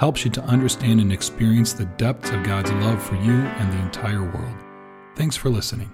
helps you to understand and experience the depths of God's love for you and the entire world. Thanks for listening.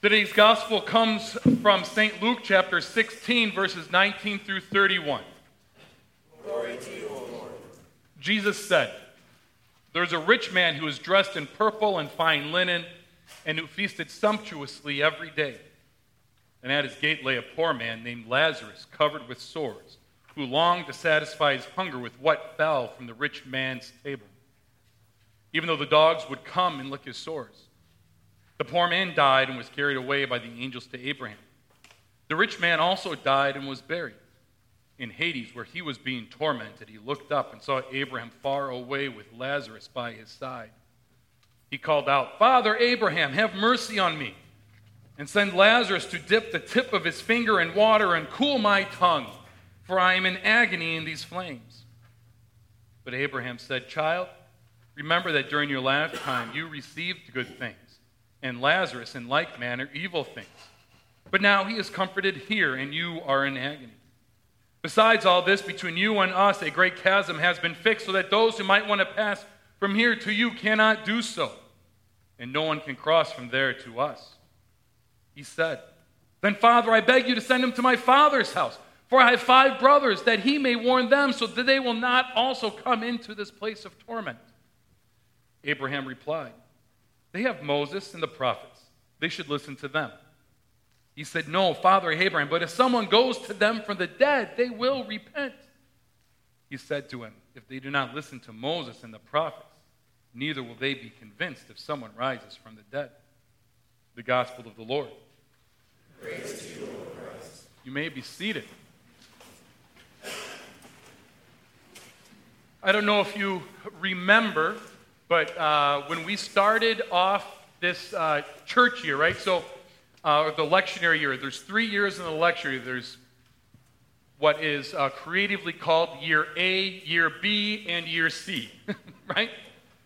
Today's gospel comes from St. Luke chapter 16, verses 19 through 31. Glory to you, Lord. Jesus said, There's a rich man who is dressed in purple and fine linen and who feasted sumptuously every day. And at his gate lay a poor man named Lazarus, covered with sores who longed to satisfy his hunger with what fell from the rich man's table, even though the dogs would come and lick his sores. The poor man died and was carried away by the angels to Abraham. The rich man also died and was buried. In Hades, where he was being tormented, he looked up and saw Abraham far away with Lazarus by his side. He called out, Father Abraham, have mercy on me, and send Lazarus to dip the tip of his finger in water and cool my tongue for I am in agony in these flames. But Abraham said, Child, remember that during your lifetime you received good things, and Lazarus in like manner evil things. But now he is comforted here, and you are in agony. Besides all this, between you and us, a great chasm has been fixed, so that those who might want to pass from here to you cannot do so, and no one can cross from there to us. He said, Then, Father, I beg you to send him to my father's house. For I have five brothers, that he may warn them, so that they will not also come into this place of torment. Abraham replied, They have Moses and the prophets. They should listen to them. He said, No, Father Abraham, but if someone goes to them from the dead, they will repent. He said to him, If they do not listen to Moses and the prophets, neither will they be convinced if someone rises from the dead. The gospel of the Lord. Praise to you, Lord Christ. You may be seated. I don't know if you remember, but uh, when we started off this uh, church year, right? So, uh, the lectionary year, there's three years in the lectionary. There's what is uh, creatively called year A, year B, and year C, right?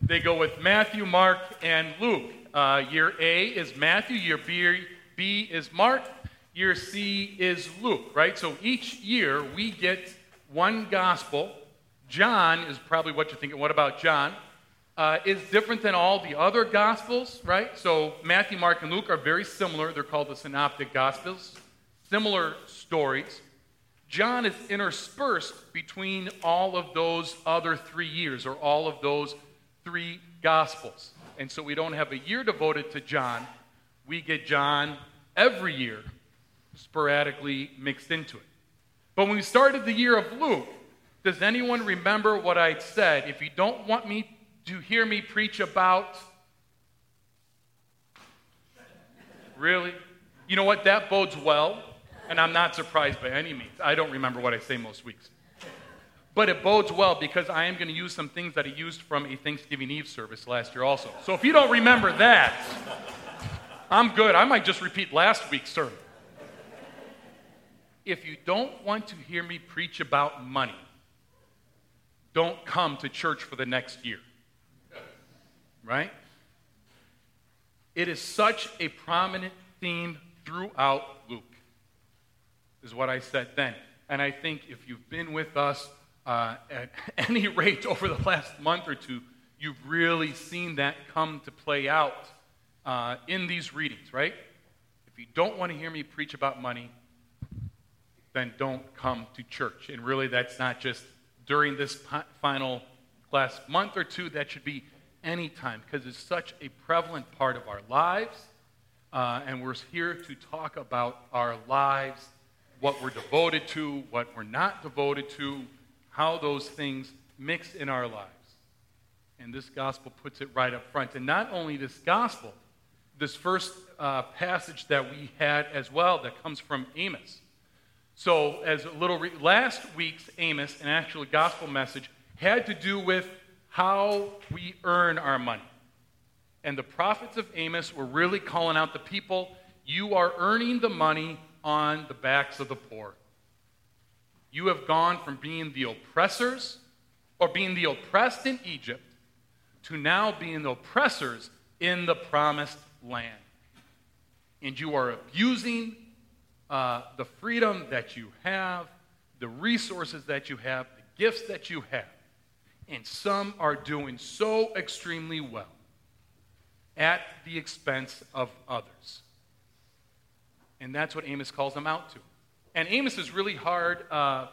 They go with Matthew, Mark, and Luke. Uh, year A is Matthew, year B, B is Mark, year C is Luke, right? So each year we get one gospel John is probably what you're thinking. What about John? Uh, is different than all the other Gospels, right? So Matthew, Mark, and Luke are very similar. They're called the Synoptic Gospels. Similar stories. John is interspersed between all of those other three years or all of those three Gospels. And so we don't have a year devoted to John. We get John every year, sporadically mixed into it. But when we started the year of Luke, does anyone remember what I said? If you don't want me to hear me preach about. Really? You know what? That bodes well, and I'm not surprised by any means. I don't remember what I say most weeks. But it bodes well because I am going to use some things that I used from a Thanksgiving Eve service last year also. So if you don't remember that, I'm good. I might just repeat last week's sermon. If you don't want to hear me preach about money, don't come to church for the next year. Right? It is such a prominent theme throughout Luke, is what I said then. And I think if you've been with us uh, at any rate over the last month or two, you've really seen that come to play out uh, in these readings, right? If you don't want to hear me preach about money, then don't come to church. And really, that's not just during this final last month or two. That should be any time because it's such a prevalent part of our lives. Uh, and we're here to talk about our lives, what we're devoted to, what we're not devoted to, how those things mix in our lives. And this gospel puts it right up front. And not only this gospel, this first uh, passage that we had as well that comes from Amos. So, as a little re- last week's Amos, an actual gospel message, had to do with how we earn our money. And the prophets of Amos were really calling out the people you are earning the money on the backs of the poor. You have gone from being the oppressors or being the oppressed in Egypt to now being the oppressors in the promised land. And you are abusing uh, the freedom that you have, the resources that you have, the gifts that you have. And some are doing so extremely well at the expense of others. And that's what Amos calls them out to. And Amos is really hard, uh,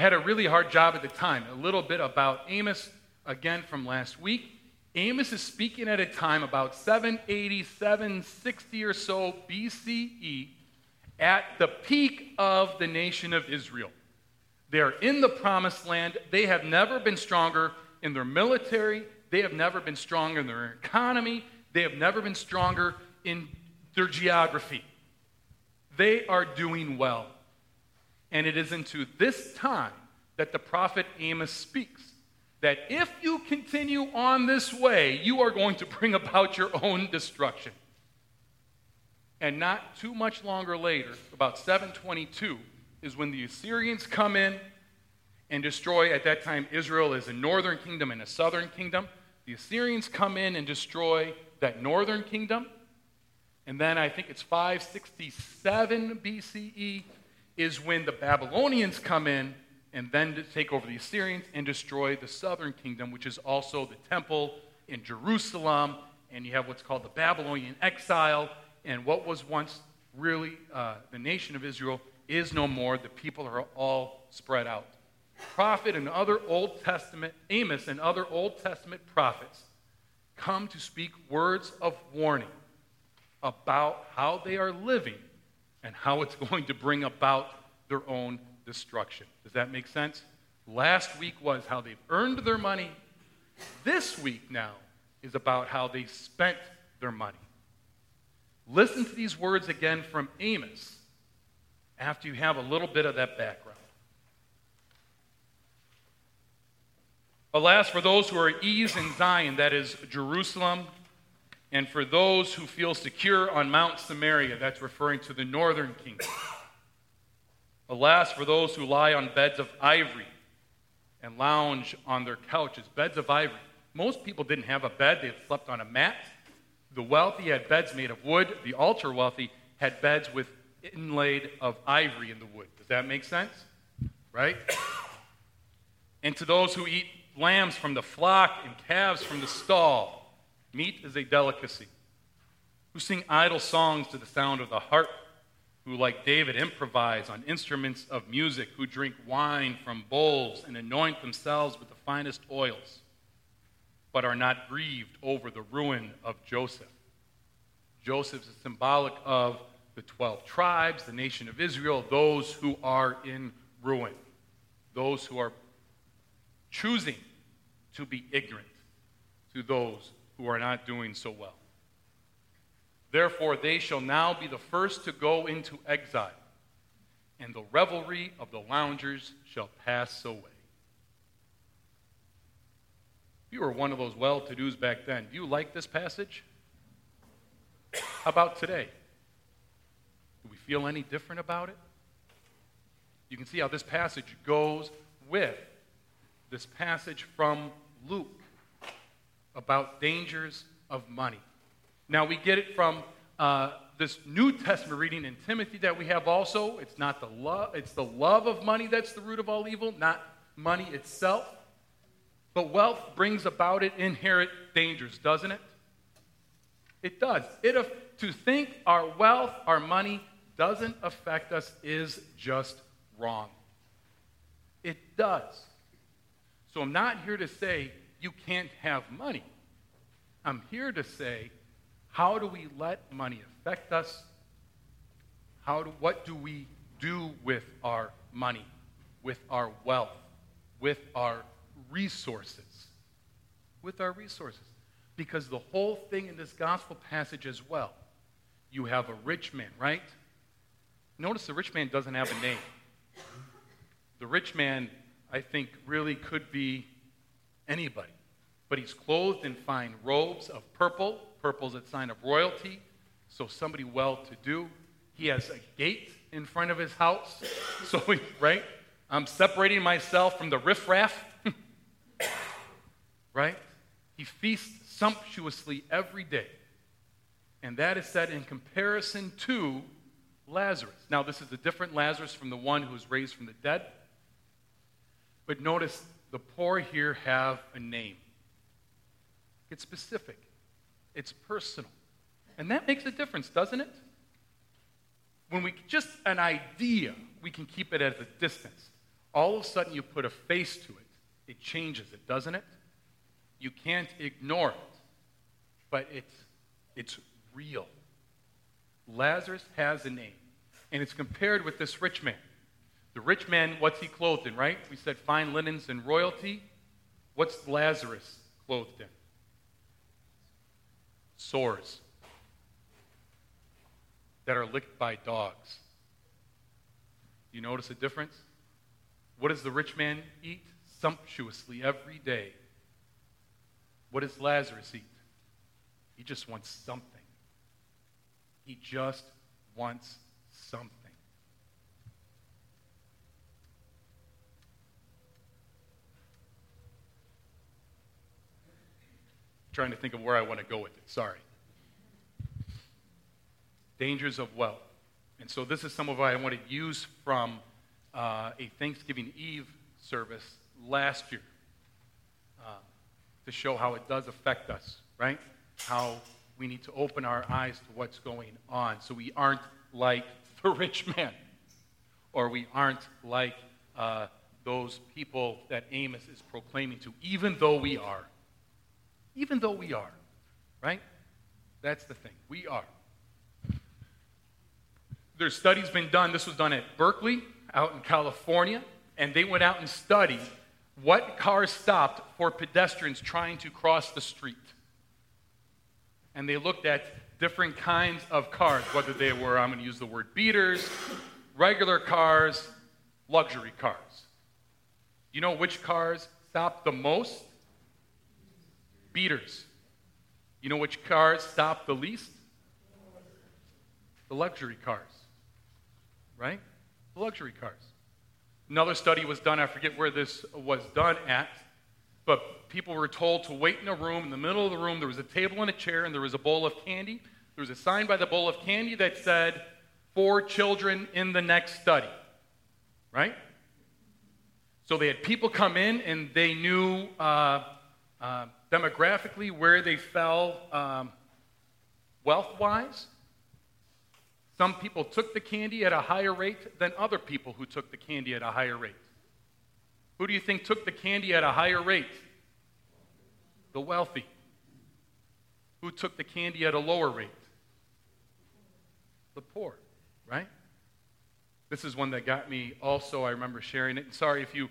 had a really hard job at the time. A little bit about Amos, again from last week. Amos is speaking at a time about 780, 760 or so BCE at the peak of the nation of Israel. They are in the promised land. They have never been stronger in their military. They have never been stronger in their economy. They have never been stronger in their geography. They are doing well. And it is into this time that the prophet Amos speaks that if you continue on this way, you are going to bring about your own destruction. And not too much longer later, about 722, is when the Assyrians come in and destroy, at that time, Israel is a northern kingdom and a southern kingdom. The Assyrians come in and destroy that northern kingdom. And then I think it's 567 BCE is when the Babylonians come in and then take over the Assyrians and destroy the southern kingdom, which is also the temple in Jerusalem. And you have what's called the Babylonian exile. And what was once really uh, the nation of Israel is no more. The people are all spread out. Prophet and other Old Testament, Amos and other Old Testament prophets come to speak words of warning about how they are living and how it's going to bring about their own destruction. Does that make sense? Last week was how they've earned their money. This week now is about how they spent their money. Listen to these words again from Amos after you have a little bit of that background. Alas, for those who are at ease in Zion, that is Jerusalem, and for those who feel secure on Mount Samaria, that's referring to the northern kingdom. Alas, for those who lie on beds of ivory and lounge on their couches, beds of ivory. Most people didn't have a bed, they slept on a mat. The wealthy had beds made of wood, the ultra wealthy had beds with inlaid of ivory in the wood. Does that make sense? Right? And to those who eat lambs from the flock and calves from the stall, meat is a delicacy. Who sing idle songs to the sound of the harp who, like David, improvise on instruments of music, who drink wine from bowls and anoint themselves with the finest oils, but are not grieved over the ruin of Joseph. Joseph is symbolic of the 12 tribes, the nation of Israel, those who are in ruin, those who are choosing to be ignorant to those who are not doing so well. Therefore, they shall now be the first to go into exile, and the revelry of the loungers shall pass away. You were one of those well to dos back then. Do you like this passage? How about today? Do we feel any different about it? You can see how this passage goes with this passage from Luke about dangers of money. Now, we get it from uh, this New Testament reading in Timothy that we have also. It's not the love, it's the love of money that's the root of all evil, not money itself. But wealth brings about it inherent dangers, doesn't it? It does. It, to think our wealth, our money, doesn't affect us is just wrong. It does. So I'm not here to say you can't have money. I'm here to say how do we let money affect us? How do, what do we do with our money, with our wealth, with our resources? With our resources. Because the whole thing in this gospel passage as well, you have a rich man, right? Notice the rich man doesn't have a name. The rich man, I think, really could be anybody. But he's clothed in fine robes of purple. Purple's a sign of royalty, so somebody well to do. He has a gate in front of his house. So, right? I'm separating myself from the riffraff. Right? He feasts sumptuously every day. And that is said in comparison to Lazarus. Now, this is a different Lazarus from the one who was raised from the dead. But notice the poor here have a name. It's specific, it's personal. And that makes a difference, doesn't it? When we just an idea, we can keep it at a distance. All of a sudden, you put a face to it, it changes it, doesn't it? You can't ignore it, but it's, it's real. Lazarus has a name, and it's compared with this rich man. The rich man, what's he clothed in, right? We said fine linens and royalty. What's Lazarus clothed in? Sores that are licked by dogs. You notice a difference? What does the rich man eat? Sumptuously every day. What does Lazarus eat? He just wants something. He just wants something. trying to think of where I want to go with it. Sorry. Dangers of wealth. And so this is some of what I want to use from uh, a Thanksgiving Eve service last year to show how it does affect us, right? How we need to open our eyes to what's going on so we aren't like the rich man or we aren't like uh, those people that Amos is proclaiming to, even though we are. Even though we are, right? That's the thing. We are. There's studies been done. This was done at Berkeley, out in California, and they went out and studied what cars stopped for pedestrians trying to cross the street. And they looked at different kinds of cars, whether they were, I'm going to use the word beaters, regular cars, luxury cars. You know which cars stopped the most? Beaters. You know which cars stopped the least? The luxury cars. Right? The luxury cars. Another study was done, I forget where this was done at, but people were told to wait in a room. In the middle of the room, there was a table and a chair, and there was a bowl of candy. There was a sign by the bowl of candy that said, For children in the next study. Right? So they had people come in, and they knew uh, uh, demographically where they fell um, wealth wise. Some people took the candy at a higher rate than other people who took the candy at a higher rate. Who do you think took the candy at a higher rate? The wealthy. Who took the candy at a lower rate? The poor, right? This is one that got me also. I remember sharing it. Sorry if you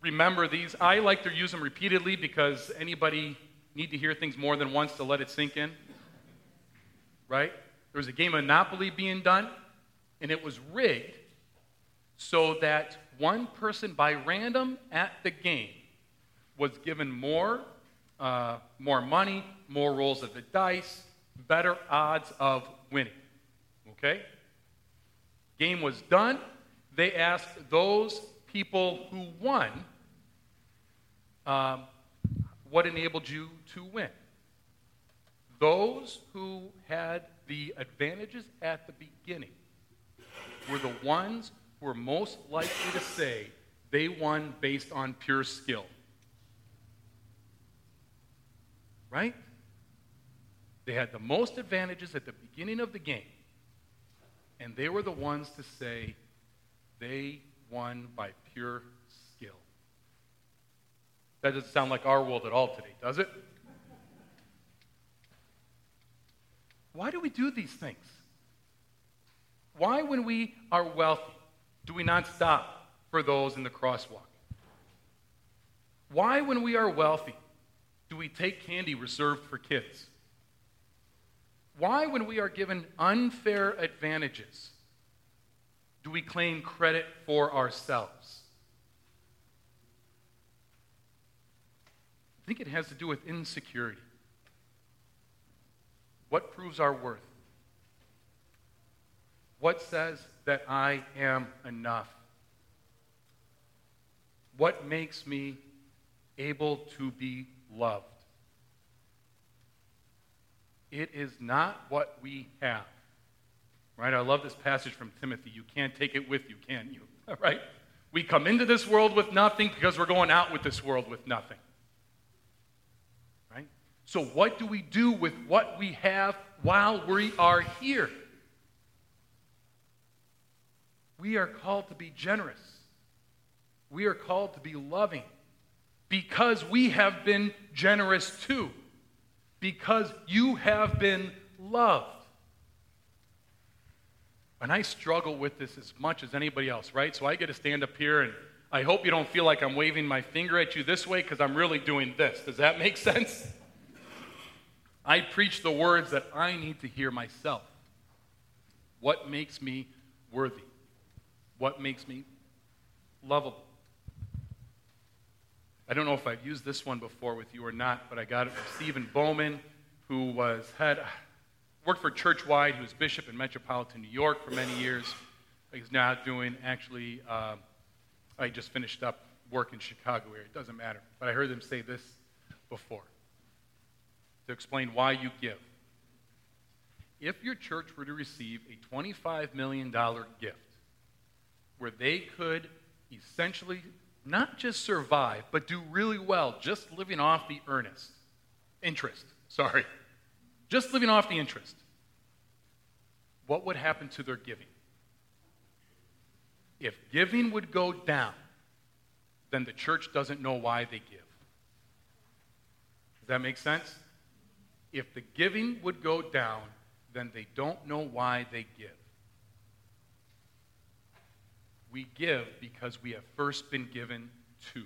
remember these. I like to use them repeatedly because anybody need to hear things more than once to let it sink in? Right? There was a game of Monopoly being done, and it was rigged so that one person by random at the game was given more, uh, more money, more rolls of the dice, better odds of winning. Okay? Game was done. They asked those people who won um, what enabled you to win. Those who had the advantages at the beginning were the ones who were most likely to say they won based on pure skill. Right? They had the most advantages at the beginning of the game, and they were the ones to say they won by pure skill. That doesn't sound like our world at all today, does it? Why do we do these things? Why, when we are wealthy, do we not stop for those in the crosswalk? Why, when we are wealthy, do we take candy reserved for kids? Why, when we are given unfair advantages, Do we claim credit for ourselves? I think it has to do with insecurity. What proves our worth? What says that I am enough? What makes me able to be loved? It is not what we have. Right? I love this passage from Timothy. You can't take it with you, can you? Right? We come into this world with nothing because we're going out with this world with nothing. So, what do we do with what we have while we are here? We are called to be generous. We are called to be loving because we have been generous too, because you have been loved. And I struggle with this as much as anybody else, right? So I get to stand up here and I hope you don't feel like I'm waving my finger at you this way because I'm really doing this. Does that make sense? I preach the words that I need to hear myself. What makes me worthy? What makes me lovable? I don't know if I've used this one before with you or not, but I got it from Stephen Bouman, who was head, worked for Churchwide. He was bishop in metropolitan New York for many years. He's now doing, actually, uh, I just finished up work in Chicago area. It doesn't matter. But I heard them say this before to explain why you give. If your church were to receive a $25 million gift, where they could essentially not just survive, but do really well just living off the earnest interest. Sorry. Just living off the interest. What would happen to their giving? If giving would go down, then the church doesn't know why they give. Does that make sense? If the giving would go down, then they don't know why they give. We give because we have first been given to.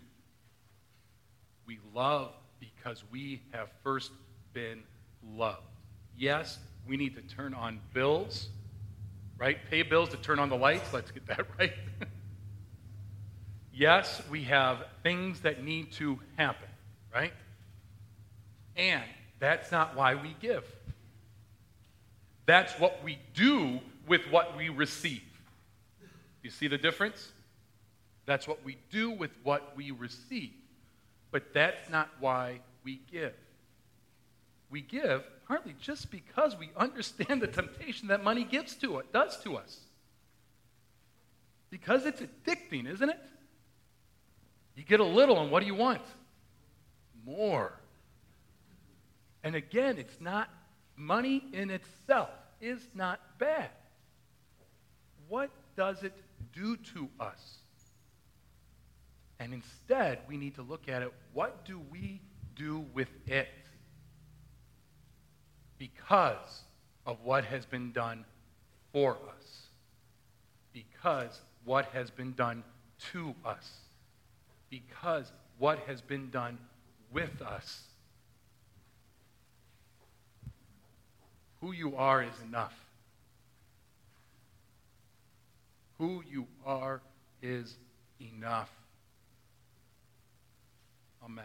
We love because we have first been loved. Yes, we need to turn on bills, right? Pay bills to turn on the lights. Let's get that right. yes, we have things that need to happen, right? And that's not why we give. That's what we do with what we receive. You see the difference? That's what we do with what we receive. But that's not why we give. We give partly just because we understand the temptation that money gives to it, does to us. Because it's addicting, isn't it? You get a little, and what do you want? More. And again, it's not money in itself is not bad. What does it do to us? And instead, we need to look at it what do we do with it? Because of what has been done for us. Because what has been done to us. Because what has been done with us. Who you are is enough. Who you are is enough. Amen.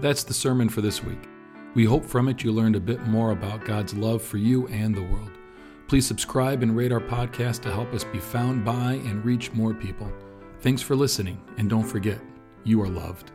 That's the sermon for this week. We hope from it you learned a bit more about God's love for you and the world. Please subscribe and rate our podcast to help us be found by and reach more people. Thanks for listening, and don't forget, you are loved.